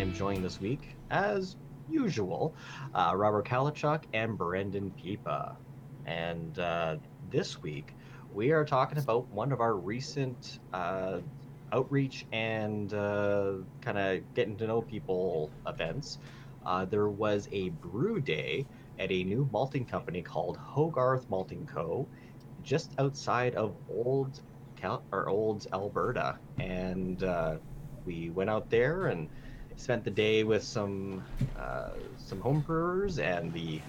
am joined this week, as usual, uh, Robert Kalachuk and Brendan Pipa. And uh, this week, we are talking about one of our recent uh, outreach and uh, kind of getting to know people events. Uh, there was a brew day at a new malting company called Hogarth Malting Co. just outside of Old Cal- or Olds, Alberta, and uh, we went out there and spent the day with some uh, some home brewers and the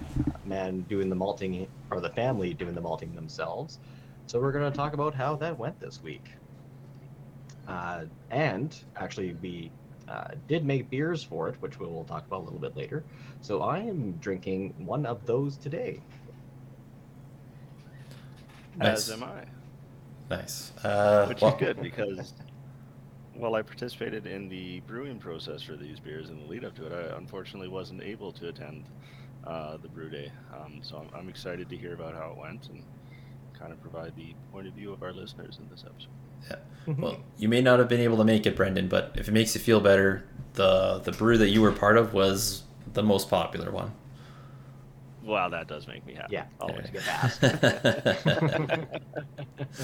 man doing the malting or the family doing the malting themselves. So we're going to talk about how that went this week. Uh, and actually, we uh, did make beers for it, which we will talk about a little bit later. So I am drinking one of those today. Nice. As am I. Nice. Uh, which well... is good because while I participated in the brewing process for these beers in the lead up to it, I unfortunately wasn't able to attend uh, the brew day. Um, so I'm, I'm, excited to hear about how it went and kind of provide the point of view of our listeners in this episode. Yeah. Mm-hmm. Well, you may not have been able to make it, Brendan, but if it makes you feel better, the the brew that you were part of was the most popular one. Wow, that does make me happy. Yeah, always get asked.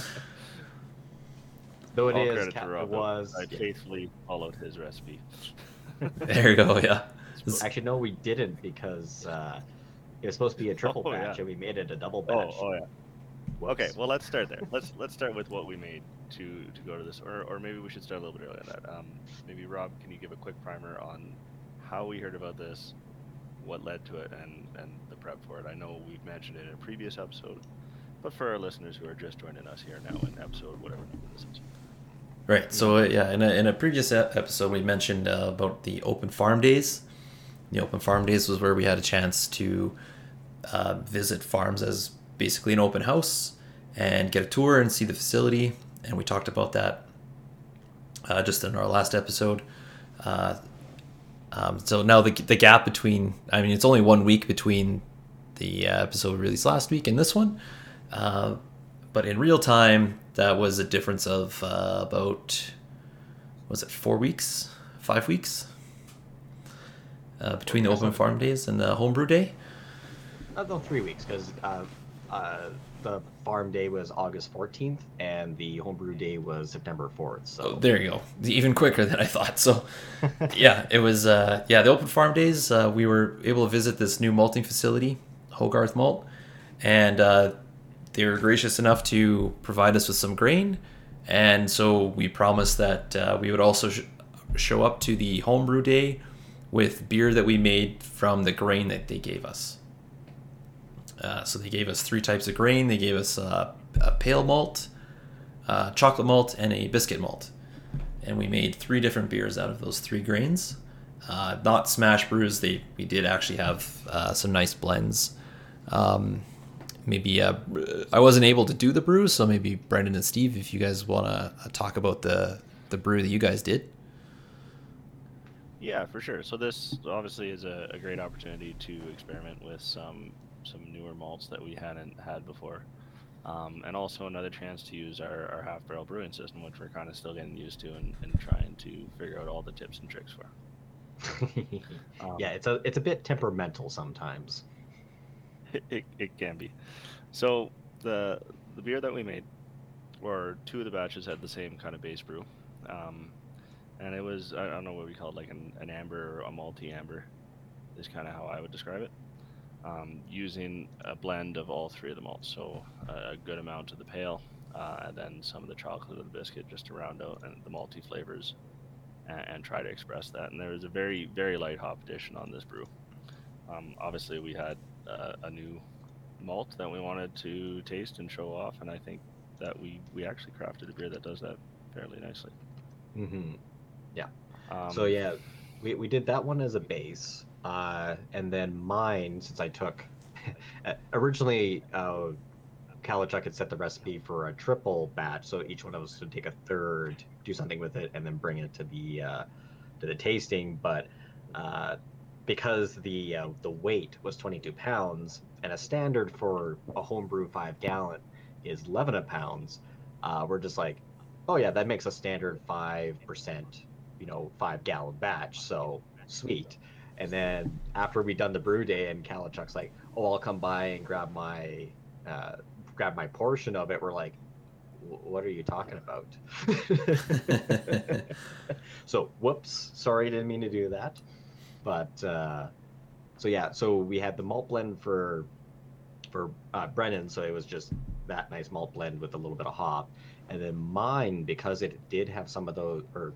Though it All is, credit Rob, was. I faithfully followed his recipe. there you go. Yeah. Actually, no, we didn't because uh, it was supposed to be a triple oh, batch, yeah. and we made it a double oh, batch. Oh, oh yeah. Whoops. Okay, well let's start there. Let's let's start with what we made to to go to this, or or maybe we should start a little bit earlier than that. Um, maybe Rob, can you give a quick primer on how we heard about this, what led to it, and and the prep for it? I know we've mentioned it in a previous episode, but for our listeners who are just joining us here now in episode whatever number this is. Right. So yeah, in a, in a previous episode, we mentioned uh, about the open farm days. The open farm days was where we had a chance to uh, visit farms as basically an open house and get a tour and see the facility. And we talked about that uh, just in our last episode. Uh, um, so now the, the gap between, I mean, it's only one week between the uh, episode released last week and this one. Uh, but in real time, that was a difference of uh, about, was it four weeks, five weeks? Uh, between the open farm days and the homebrew day? Uh, no, three weeks because uh, uh, the farm day was August 14th, and the homebrew day was September 4th. So oh, there you go, even quicker than I thought. So yeah, it was. Uh, yeah, the open farm days. Uh, we were able to visit this new malting facility, Hogarth Malt, and uh, they were gracious enough to provide us with some grain, and so we promised that uh, we would also sh- show up to the homebrew day with beer that we made from the grain that they gave us. Uh, so they gave us three types of grain. They gave us uh, a pale malt, uh, chocolate malt, and a biscuit malt. And we made three different beers out of those three grains. Uh, not smash brews. They we did actually have uh, some nice blends. Um, maybe uh, I wasn't able to do the brew, so maybe Brendan and Steve, if you guys want to talk about the the brew that you guys did. Yeah, for sure. So this obviously is a, a great opportunity to experiment with some some newer malts that we hadn't had before. Um, and also another chance to use our, our half barrel brewing system, which we're kind of still getting used to and, and trying to figure out all the tips and tricks for. um, yeah, it's a it's a bit temperamental sometimes. It, it, can be. So the the beer that we made, or two of the batches had the same kind of base brew, um, and it was I don't know what we call it, like an, an amber or a multi amber, is kind of how I would describe it um, using a blend of all three of the malts. So a good amount of the pale, uh, and then some of the chocolate of the biscuit just to round out and the malty flavors and, and, try to express that. And there was a very, very light hop addition on this brew. Um, obviously, we had uh, a new malt that we wanted to taste and show off, and I think that we, we actually crafted a beer that does that fairly nicely. Mm-hmm. Yeah. Um, so, yeah, we, we did that one as a base uh, and then mine, since I took originally, uh, Kalachuk had set the recipe for a triple batch, so each one of us would take a third, do something with it, and then bring it to the uh, to the tasting. But uh, because the uh, the weight was 22 pounds, and a standard for a homebrew five gallon is 11 pounds, uh, we're just like, oh yeah, that makes a standard five percent, you know, five gallon batch. So sweet. And then after we done the brew day, and Kalachuk's like, "Oh, I'll come by and grab my uh, grab my portion of it." We're like, "What are you talking about?" so, whoops, sorry, didn't mean to do that. But uh, so yeah, so we had the malt blend for for uh, Brendan, so it was just that nice malt blend with a little bit of hop, and then mine because it did have some of those or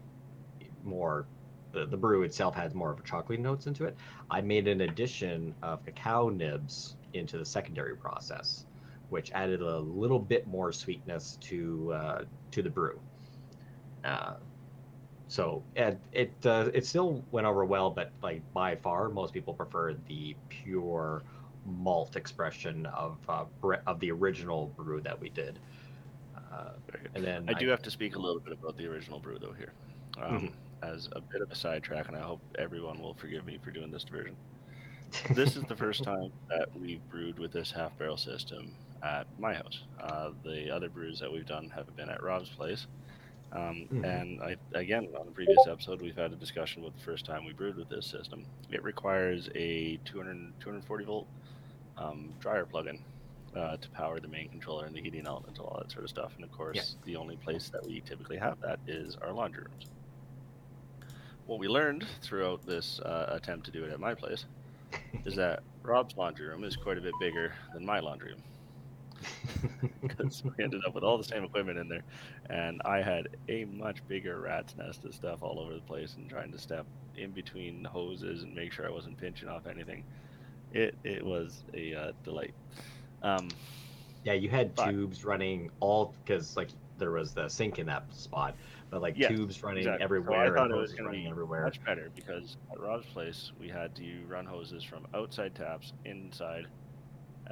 more the, the brew itself has more of a chocolate notes into it. I made an addition of cacao nibs into the secondary process, which added a little bit more sweetness to uh, to the brew. Uh, so it it uh, it still went over well, but like by far, most people prefer the pure malt expression of uh, of the original brew that we did. Uh, and then I, I do have to speak a little bit about the original brew though here. Um, mm-hmm as a bit of a sidetrack, and I hope everyone will forgive me for doing this diversion. this is the first time that we've brewed with this half barrel system at my house. Uh, the other brews that we've done have been at Rob's place. Um, mm-hmm. And I, again, on the previous episode, we've had a discussion with the first time we brewed with this system. It requires a 200, 240 volt um, dryer plug-in uh, to power the main controller and the heating element, and all that sort of stuff. And of course, yeah. the only place that we typically have that is our laundry rooms what we learned throughout this uh, attempt to do it at my place is that Rob's laundry room is quite a bit bigger than my laundry room. Because we ended up with all the same equipment in there, and I had a much bigger rat's nest of stuff all over the place, and trying to step in between hoses and make sure I wasn't pinching off anything. It it was a uh, delight. Um, yeah, you had but, tubes running all because like there was the sink in that spot, but like yes, tubes running exactly. everywhere. So I thought it was going to be everywhere. much better because at Rob's place we had to run hoses from outside taps inside,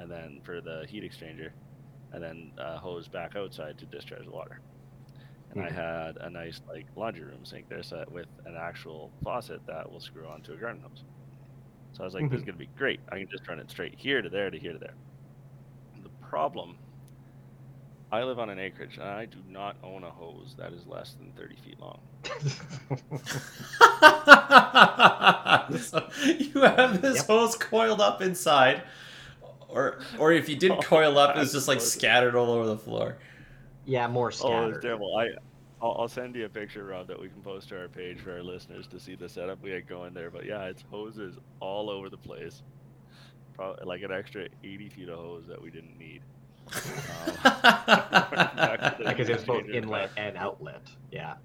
and then for the heat exchanger, and then uh, hose back outside to discharge the water. And mm-hmm. I had a nice like laundry room sink there set with an actual faucet that will screw onto a garden hose. So I was like, mm-hmm. this is mm-hmm. gonna be great. I can just run it straight here to there to here to there. The problem I live on an acreage and I do not own a hose that is less than 30 feet long. so you have this yep. hose coiled up inside, or or if you did oh, coil up, it's just like scattered all over the floor. Yeah, more oh, scattered. Oh, it's terrible. I I'll, I'll, send you a picture, Rob, that we can post to our page for our listeners to see the setup we had going there. But yeah, it's hoses all over the place. Probably like an extra 80 feet of hose that we didn't need. Um, because it's both inlet and outlet. Yeah.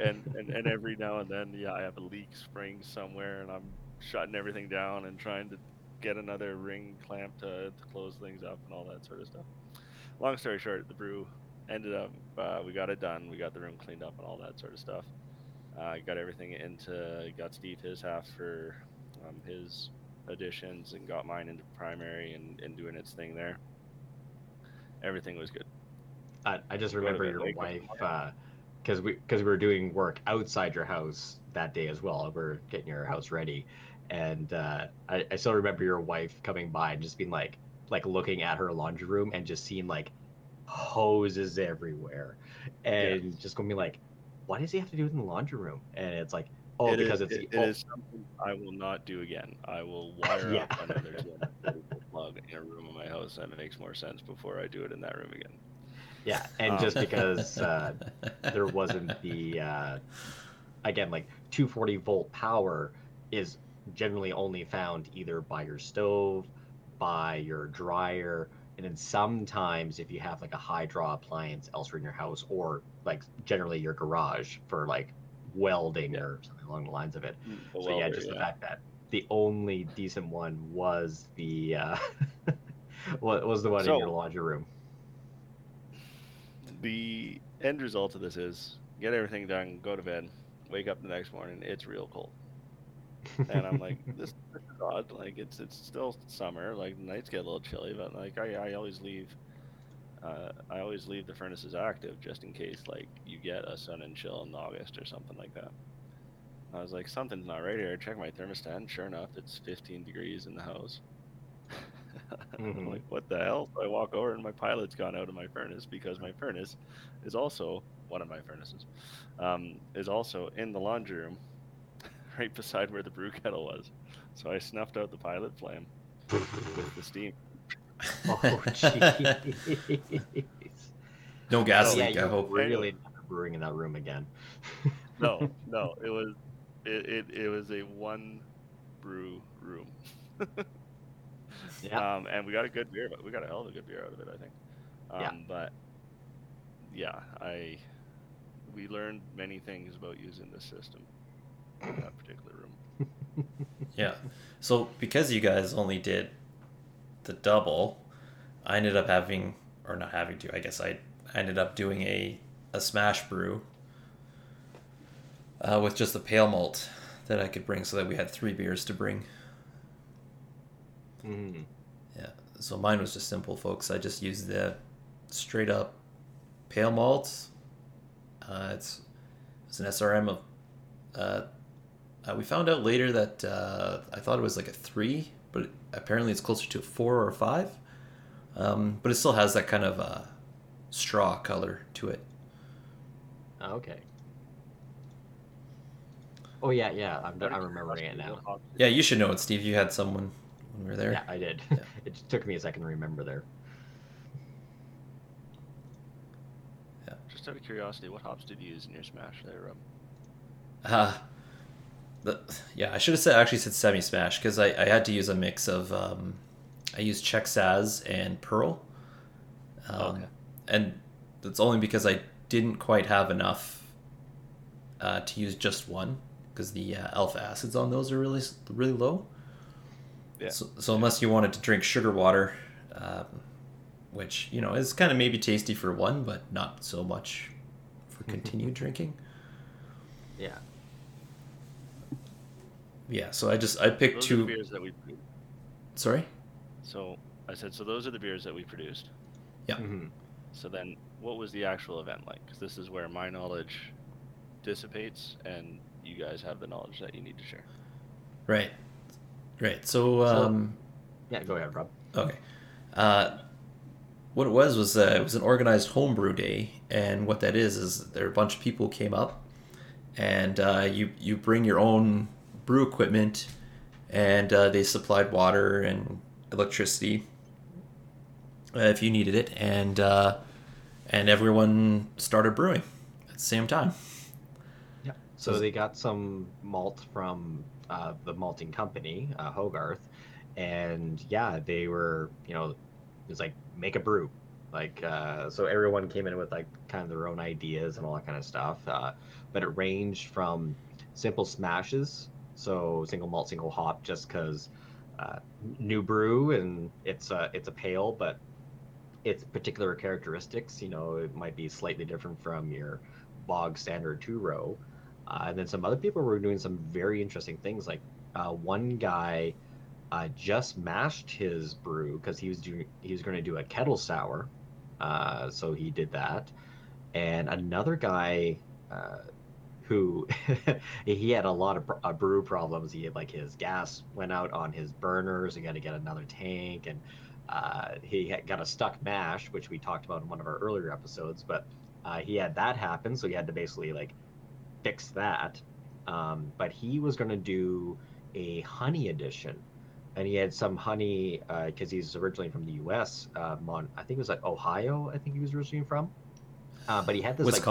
and, and and every now and then, yeah, I have a leak spring somewhere, and I'm shutting everything down and trying to get another ring clamp to, to close things up and all that sort of stuff. Long story short, the brew ended up uh, we got it done. We got the room cleaned up and all that sort of stuff. I uh, got everything into got Steve his half for um, his additions and got mine into primary and, and doing its thing there everything was good. I, I just remember your wife because uh, we because we were doing work outside your house that day as well. We are getting your house ready, and uh, I, I still remember your wife coming by and just being like like looking at her laundry room and just seeing like hoses everywhere, and yeah. just going to be like, why does he have to do it in the laundry room? And it's like, oh, it because is, it's it, it is something I will not do again. I will wire yeah. up another plug in a room in my house, and it makes more sense before I do it in that room again. Yeah, and um, just because uh, there wasn't the uh, again like 240 volt power is generally only found either by your stove, by your dryer, and then sometimes if you have like a high draw appliance elsewhere in your house, or like generally your garage for like welding yeah. or something along the lines of it. Mm, so welder, yeah, just the fact that the only decent one was the uh, what was the one so, in your laundry room. The end result of this is get everything done, go to bed, wake up the next morning, it's real cold. And I'm like, this, this, is odd. Like it's it's still summer. Like nights get a little chilly, but like I, I always leave. Uh, I always leave the furnaces active just in case like you get a sun and chill in August or something like that. I was like, something's not right here. I check my thermostat, and sure enough, it's 15 degrees in the house. mm-hmm. I'm like, what the hell? So I walk over, and my pilot's gone out of my furnace because my furnace is also one of my furnaces, um, is also in the laundry room, right beside where the brew kettle was. So I snuffed out the pilot flame with the steam. oh, jeez. No gas yeah, leak, I you hope. really never brewing in that room again. No, no, it was it, it, it was a one brew room. Yeah. Um, and we got a good beer, but we got a hell of a good beer out of it, I think. Um, Yeah. But yeah, I we learned many things about using this system in that particular room. Yeah. So because you guys only did the double, I ended up having, or not having to, I guess I ended up doing a a smash brew uh, with just the pale malt that I could bring, so that we had three beers to bring. Mhm. Yeah. So mine was just simple, folks. I just used the straight up pale malt. Uh, it's it's an SRM of. Uh, uh, we found out later that uh, I thought it was like a three, but apparently it's closer to a four or a five. Um, but it still has that kind of uh, straw color to it. Okay. Oh yeah, yeah. I'm, I'm remembering it now. what hops did Yeah, you should know it, Steve. You had someone when we were there. Yeah, I did. Yeah. it took me a second to remember there. Yeah. Just out of curiosity, what hops did you use in your smash there, Rob? Uh, the, yeah, I should have said actually said semi smash because I, I had to use a mix of um, I used Czech Saaz and Pearl. Um, Okay. And that's only because I didn't quite have enough uh, to use just one because the uh, alpha acids on those are really really low. Yeah. So, so unless you wanted to drink sugar water, um, which you know is kind of maybe tasty for one, but not so much for continued drinking. Yeah. Yeah, so I just I picked Those are two. the beers that we. Sorry. So I said, so those are the beers that we produced. Yeah. Mhm. So then, what was the actual event like? Because this is where my knowledge dissipates, and you guys have the knowledge that you need to share. Right. Right. So, So- um, Yeah. Go ahead, Rob. okay. Uh, what it was was uh, it was an organized homebrew day, and what that is is there are a bunch of people came up, and uh, you you bring your own brew equipment, and uh, they supplied water and electricity uh, if you needed it, and uh, and everyone started brewing at the same time. Yeah. So So- they got some malt from uh, the malting company, uh, Hogarth, and yeah, they were, you know, it was like make a brew, like uh, so everyone came in with like kind of their own ideas and all that kind of stuff. Uh, but it ranged from simple smashes, so single malt, single hop, just because uh, new brew and it's a it's a pale, but its particular characteristics, you know, it might be slightly different from your bog standard two row. Uh, and then some other people were doing some very interesting things. Like uh, one guy uh, just mashed his brew because he was doing he was going to do a kettle sour, uh, so he did that. And another guy uh, who he had a lot of uh, brew problems. He had like his gas went out on his burners. He got to get another tank, and uh, he got a stuck mash, which we talked about in one of our earlier episodes. But uh, he had that happen, so he had to basically like fix that. Um, but he was going to do a honey edition, and he had some honey because he's originally from the U.S. Uh, Mon- I think it was like Ohio. I think he was originally from. Uh, but he had this like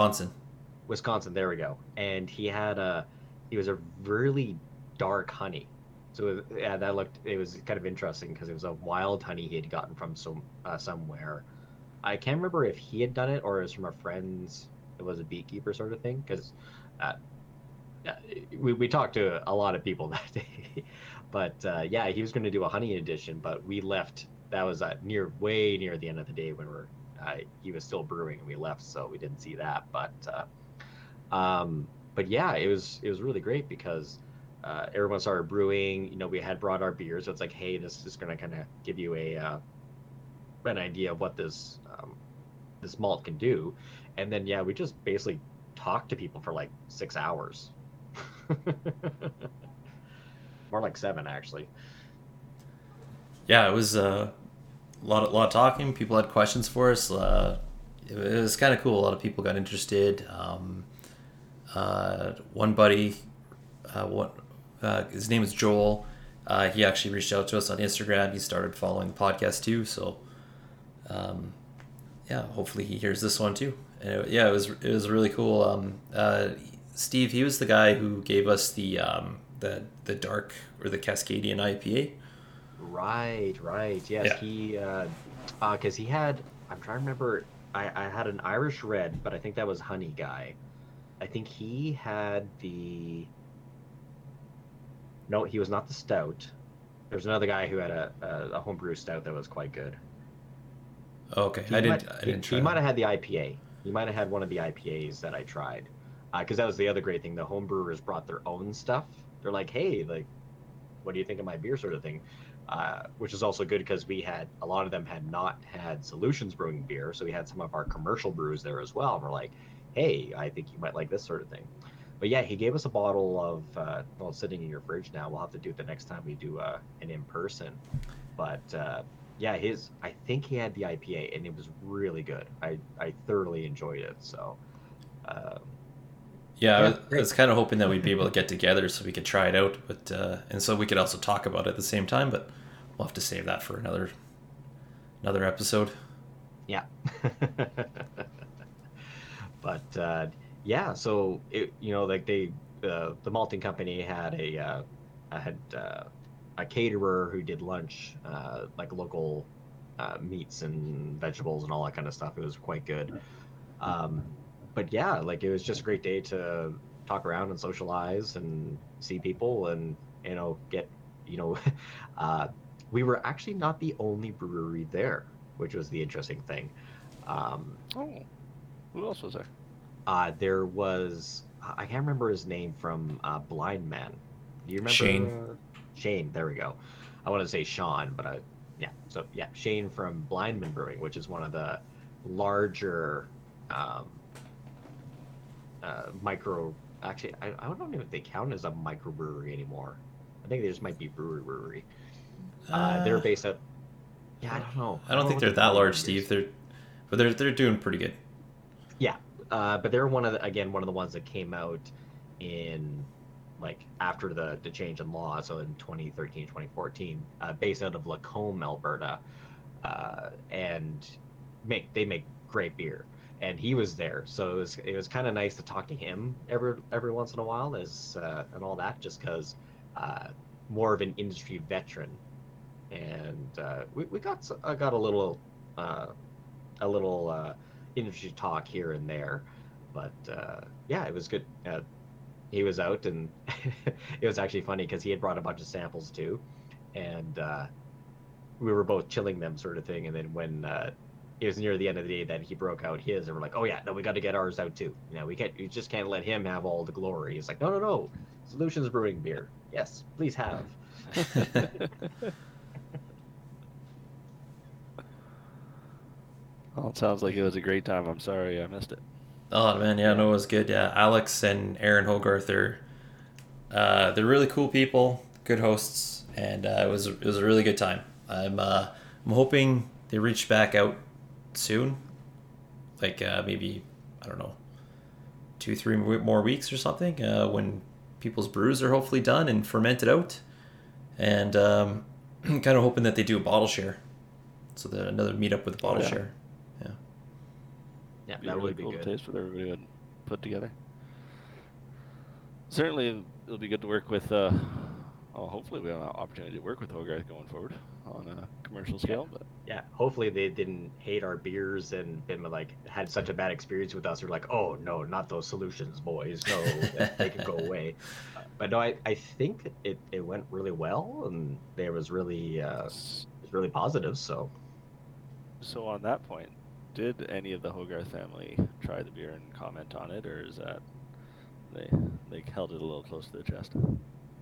Wisconsin. There we go. And he had a, he was a really dark honey. So yeah, that looked. It was kind of interesting because it was a wild honey he had gotten from some uh, somewhere. I can't remember if he had done it or it was from a friend's. It was a beekeeper sort of thing because, uh, we we talked to a lot of people that day, but uh, yeah, he was going to do a honey edition, but we left. That was uh, near way near the end of the day when we're. Uh, he was still brewing and we left, so we didn't see that. But uh, um, but yeah, it was it was really great because uh, everyone started brewing. You know, we had brought our beers, so it's like, hey, this is going to kind of give you a uh, an idea of what this um, this malt can do. And then yeah, we just basically talked to people for like six hours. More like seven, actually. Yeah, it was uh, a lot, of, lot of talking. People had questions for us. Uh, it was kind of cool. A lot of people got interested. Um, uh, one buddy, uh, one Uh, his name is Joel. Uh, he actually reached out to us on Instagram. He started following the podcast too. So, um, yeah, hopefully he hears this one too. And it, yeah, it was it was really cool. Um, uh, Steve, he was the guy who gave us the um, the the dark or the Cascadian IPA. Right, right. Yes, Yeah. he uh because he had I'm trying to remember I, I had an Irish red, but I think that was Honey Guy. I think he had the No, he was not the stout. There's another guy who had a, a, a homebrew stout that was quite good. Okay, He I didn't. might, I didn't he, try. he might have had the IPA. He might have had one of the IPAs that I tried. Because that was the other great thing. The homebrewers brought their own stuff. They're like, hey, like, what do you think of my beer, sort of thing. Uh, which is also good because we had a lot of them had not had Solutions Brewing beer, so we had some of our commercial brews there as well. And we're like, hey, I think you might like this sort of thing. But yeah, he gave us a bottle of uh, well, sitting in your fridge now. We'll have to do it the next time we do uh, an in person. But uh, yeah, his I think he had the IPA and it was really good. I I thoroughly enjoyed it. So um, Yeah, I Yeah, was, I great. was kind of hoping that we'd be able to get together so we could try it out, but uh, and so we could also talk about it at the same time. But we'll have to save that for another another episode. yeah. but uh, yeah, so it you know like they uh, the malting company had a uh, had uh, a caterer who did lunch uh, like local uh, meats and vegetables and all that kind of stuff. It was quite good. Um, but yeah, like it was just a great day to talk around and socialize and see people and you know get you know uh, we were actually not the only brewery there, which was the interesting thing. Um, Oh, who else was there? uh, there was I can't remember his name from uh, Blindman. Do you remember Shane. Shane, there we go. I want to say Sean, but I, yeah. So yeah, Shane from Blindman Brewing, which is one of the larger um, uh, micro. Actually, I, I don't know if they count as a microbrewery anymore. I think they just might be brewery brewery. Uh, they're Uh, based at. Yeah, I don't know. I don't think know they're what that large, brewery Steve. They're but they're they're doing pretty good. Uh, but they're one of the, again one of the ones that came out in like after the the change in law, so in 2013, 2014, uh, based out of Lacombe, Alberta, uh, and make they make great beer. And he was there, so it was it was kind of nice to talk to him every every once in a while, as uh, and all that, just because uh, more of an industry veteran, and uh, we we got I got a little uh, a little. Industry talk here and there. But uh, yeah, it was good. Uh, he was out, and it was actually funny because he had brought a bunch of samples too, and uh, we were both chilling them, sort of thing. And then when uh, it was near the end of the day, that he broke out his, and we're like, "Oh yeah, no, we got to get ours out too. You know, we can't, we just can't let him have all the glory." He's like, "No, no, no, Solutions Brewing beer. Yes, please have." Well, it sounds like it was a great time. I'm sorry I missed it. Oh man, yeah, no, it was good. Yeah, Alex and Aaron Hogarth are uh, they're really cool people, good hosts, and uh, it was it was a really good time. I'm uh, I'm hoping they reach back out soon, like uh, maybe I don't know, two three more weeks or something uh, when people's brews are hopefully done and fermented out, and um, kind of hoping that they do a bottle share, so that another meetup with a bottle yeah. share. Yeah. Yeah, that really would be cool good. taste for everybody would put together. Certainly, it'll be good to work with. Uh, well, hopefully, we have an opportunity to work with Hogarth going forward on a commercial scale. But Yeah, hopefully they didn't hate our beers and been like had such a bad experience with us. They're like, oh no, not those solutions, boys. No, they can go away. Uh, But no, I, I think it, it went really well and there was really uh, it was really positive. So so on that point, did any of the Hogarth family try the beer and comment on it, or is that they they held it a little close to the chest?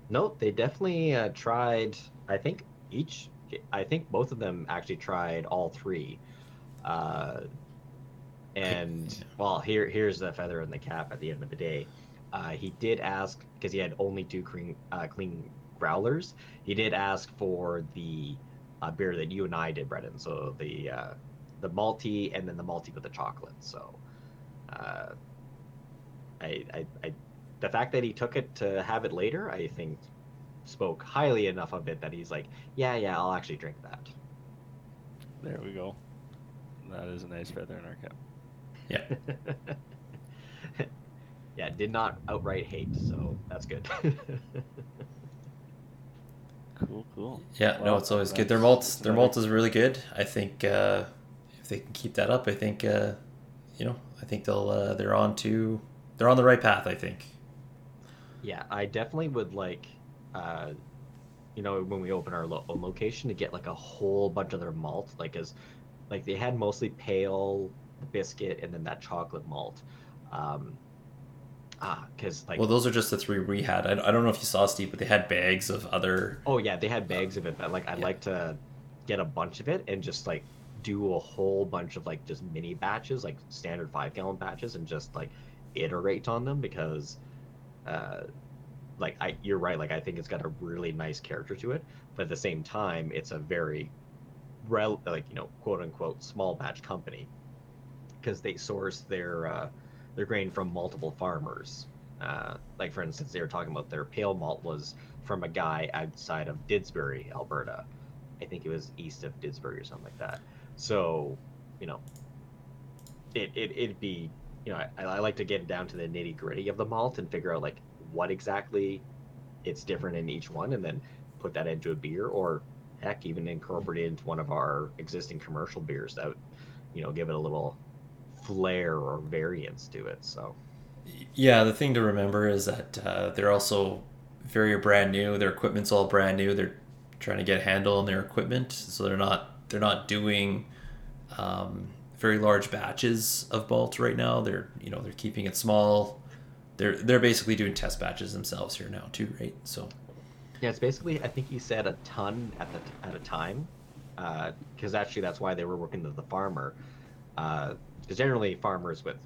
no, they definitely uh, tried. I think each, I think both of them actually tried all three. Uh, and well, here here's the feather in the cap. At the end of the day, uh, he did ask because he had only two clean uh, clean growlers. He did ask for the uh, beer that you and I did, Brendan. So the uh, the malty and then the malty with the chocolate. So uh, I, I I the fact that he took it to have it later, I think spoke highly enough of it that he's like, yeah, yeah, I'll actually drink that. There we go. That is a nice feather in our cap. Yeah. yeah, did not outright hate, so that's good. Cool, cool. Yeah, no, it's always good. Their that's- malt, their another- malt is really good. I think uh, if they can keep that up, I think uh, you know, I think they'll uh, they're on to they're on the right path. I think. yeah, I definitely would like, uh, you know, when we open our lo- own location to get like a whole bunch of their malt, like as, like they had mostly pale biscuit and then that chocolate malt. Um, ah, because like Well, those are just the three we had. I, I don't know if you saw Steve, but they had bags of other. Oh yeah, they had bags of it, but like I'd Yeah. like to get a bunch of it and just like do a whole bunch of like just mini batches, like standard five gallon batches, and just like iterate on them because, uh, like I you're right, like I think it's got a really nice character to it, but at the same time, it's a very, rel like you know quote unquote small batch company, because they source their uh, their grain from multiple farmers. Uh, like for instance, they were talking about their pale malt was from a guy outside of Didsbury, Alberta. I think it was east of Didsbury or something like that. So, you know, it, it it'd be, you know, I, I like to get down to the nitty gritty of the malt and figure out like what exactly it's different in each one, and then put that into a beer, or heck, even incorporate it into one of our existing commercial beers that, you know, give it a little flair or variance to it. So. Yeah, the thing to remember is that uh, they're also very brand new. Their equipment's all brand new. They're trying to get a handle on their equipment, so they're not they're not doing um, very large batches of malt right now. They're you know they're keeping it small. They're they're basically doing test batches themselves here now too, right? So Yeah, it's basically I think he said a ton at the at a time, because actually that's why they were working with the farmer, because generally farmers with,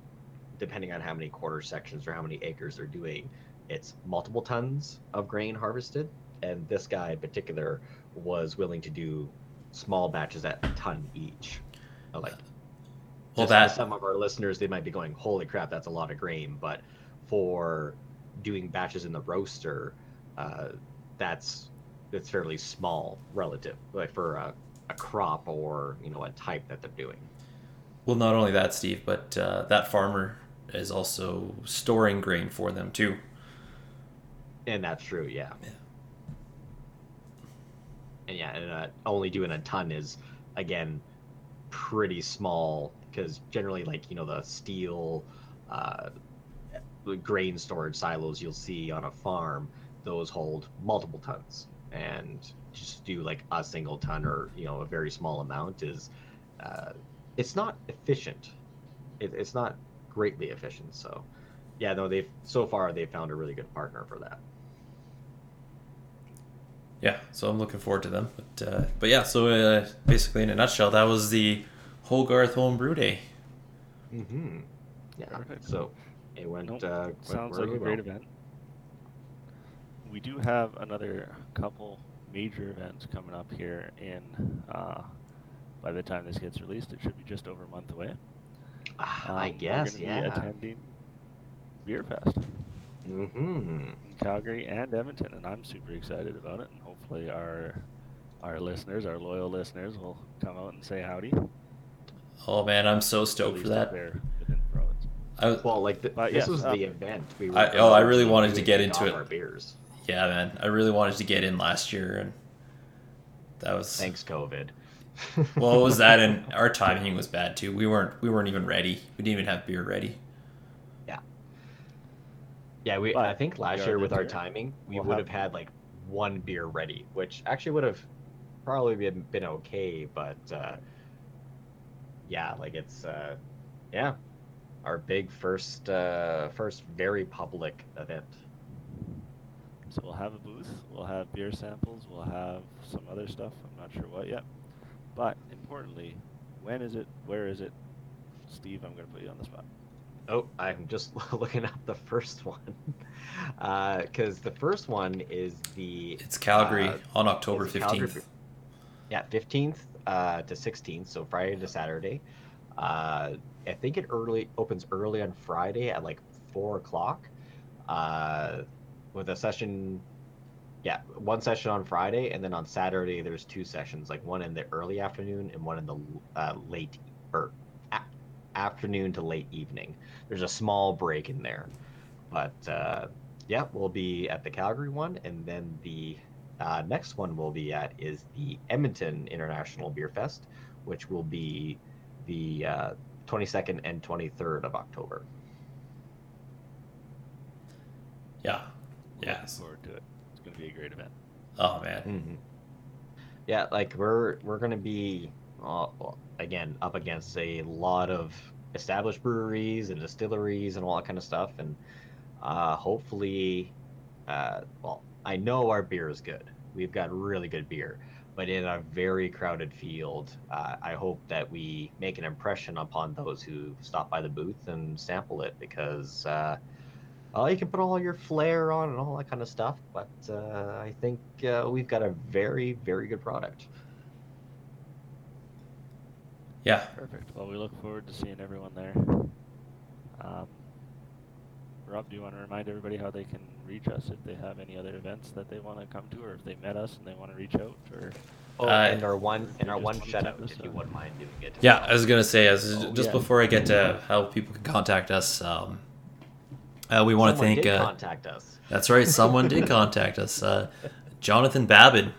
depending on how many quarter sections or how many acres they're doing, it's multiple tons of grain harvested, and this guy in particular was willing to do small batches at a ton each. Like, well that some of our listeners, they might be going, "Holy crap, that's a lot of grain!" But for doing batches in the roaster, uh, that's it's fairly small relative, like for a, a crop or you know a type that they're doing. well not only that, Steve, but uh, that farmer is also storing grain for them too. And that's true, yeah. Yeah. And yeah, and uh, only doing a ton is again pretty small because generally, like you know, the steel uh, grain storage silos you'll see on a farm, those hold multiple tons, and just do like a single ton or you know a very small amount is uh, it's not efficient. It, it's not greatly efficient. So yeah, no, they've so far they've found a really good partner for that. Yeah, so I'm looking forward to them. But uh, but yeah, so uh, basically in a nutshell, that was the Hogarth Home Brew Day. Mm-hmm. Yeah. Perfect. So it went. Nope. Uh, went Sounds like a really great event. We do have another couple major events coming up here in. Uh, by the time this gets released, it should be just over a month away. Ah, I Um, guess. we're gonna Yeah. Be attending Beer Fest Mm-hmm. Calgary and Edmonton, and I'm super excited about it. And hopefully, our our listeners, our loyal listeners, will come out and say howdy. Oh man, I'm so at stoked least for up that. there within the province. I was, Well, like the, But this yes, was um, the event. We I- oh, I really wanted to get into it. Our beers. yeah, man, I really wanted to get in last year, and that was Thanks, COVID. well, it was that, and our timing was bad too. We weren't we weren't even ready. We didn't even have beer ready. Yeah, we. But I think last year with our this year. timing, we We'll would have- have had like one beer ready, which actually would have probably been been okay. But uh, yeah, like it's uh, yeah, our big first uh, first very public event. So we'll have a booth, we'll have beer samples, we'll have some other stuff. I'm not sure what yet. But importantly, when is it? Where is it? Steve, I'm going to put you on the spot. Oh, I'm just looking up the first one, because the first one is the It's Calgary uh, on October fifteenth. Yeah, fifteenth uh, to sixteenth, so Friday to Saturday. Uh, I think it early opens early on Friday at like four o'clock, uh, with a session yeah, one session on Friday, and then on Saturday there's two sessions, like one in the early afternoon and one in the uh, late or afternoon to late evening. There's a small break in there, but uh, yeah, we'll be at the Calgary one, and then the uh, next one we'll be at is the Edmonton International Beer Fest, which will be the uh, 22nd and 23rd of October. Yeah. Looking forward to it. It's going to be a great event. Oh man. hmm Yeah, like we're we're gonna be uh, again up against a lot of established breweries and distilleries and all that kind of stuff, and uh, hopefully, uh, well, I know our beer is good. We've got really good beer, but in a very crowded field, uh, I hope that we make an impression upon those who stop by the booth and sample it because. Uh, you can put all your flair on and all that kind of stuff, but uh, I think we've got a very, very good product. Yeah. Perfect. Well, we look forward to seeing everyone there. Um, Rob, do you want to remind everybody how they can reach us if they have any other events that they want to come to, or if they met us and they want to reach out, or Oh, Uh, and our one and our one wanna shout out, if you wouldn't mind doing it. Yeah, I was gonna say as Oh, just yeah. before I get to how people can contact us, um, uh, we want to thank. did Uh, contact us. that's right, someone did contact us. Uh, Jonathan Babin.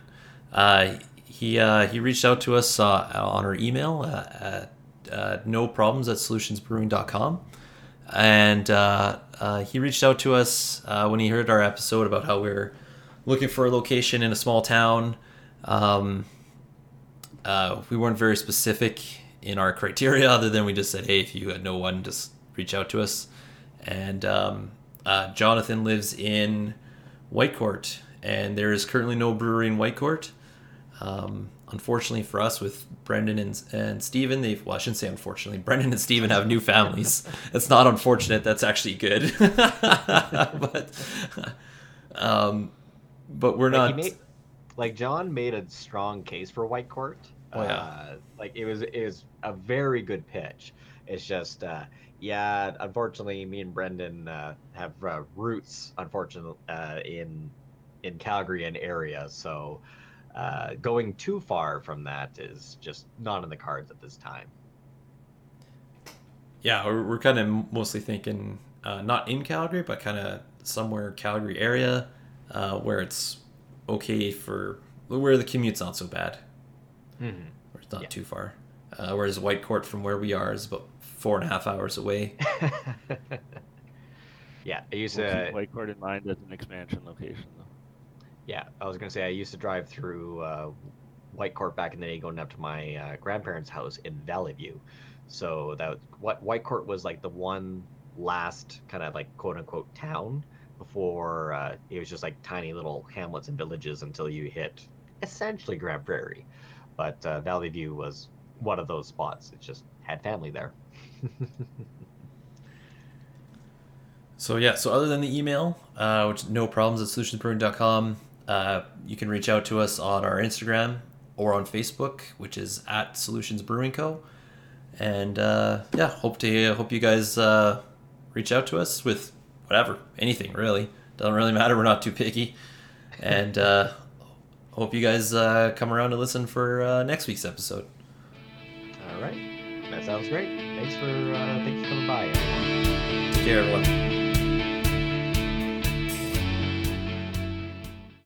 He uh, he reached out to us uh, on our email uh, at uh, no problems at solutionsbrewing.com. And uh, uh, he reached out to us when he heard our episode about how we were looking for a location in a small town. Um, we weren't very specific in our criteria, other than we just said, hey, if you had no one, just reach out to us. And um, Jonathan lives in Whitecourt, and there is currently no brewery in Whitecourt. Um, unfortunately for us, with Brendan and, and Steven, they've, well, I shouldn't say unfortunately, Brendan and Steven have new families. It's not unfortunate, that's actually good. but, um, but we're Like, not. made, like John made a strong case for Whitecourt. Oh, yeah. Uh, like it was it was a very good pitch. It's just uh, yeah, unfortunately, me and Brendan uh, have uh, roots, unfortunately, uh, in in Calgary and area. So uh, going too far from that is just not in the cards at this time. Yeah, we're, we're kind of mostly thinking uh, not in Calgary, but kind of somewhere Calgary area uh, where it's okay for where the commute's not so bad, Mm-hmm. where it's not Yeah. too far. Uh, whereas Whitecourt from where we are is about four and a half hours away. yeah, I used we'll to. keep Whitecourt in mind as an expansion location. Though. Yeah, I was gonna say I used to drive through uh, Whitecourt back in the day, going up to my uh, grandparents' house in Valleyview. So that what Whitecourt was like the one last kind of like quote unquote town before uh, it was just like tiny little hamlets and villages until you hit essentially Grande Prairie. But uh, Valleyview was one of those spots. It just had family there. So yeah, so other than the email, uh, which no problems at solutionsbrewing.com, uh, you can reach out to us on our Instagram or on Facebook, which is at Solutions Brewing Co. And uh, yeah, hope to hope you guys uh, reach out to us with whatever, anything really. Doesn't really matter. We're not too picky. And uh, hope you guys uh, come around to listen for uh, next week's episode. All right, that sounds great. Thanks for uh, thanks for coming by. everyone. Take care, everyone.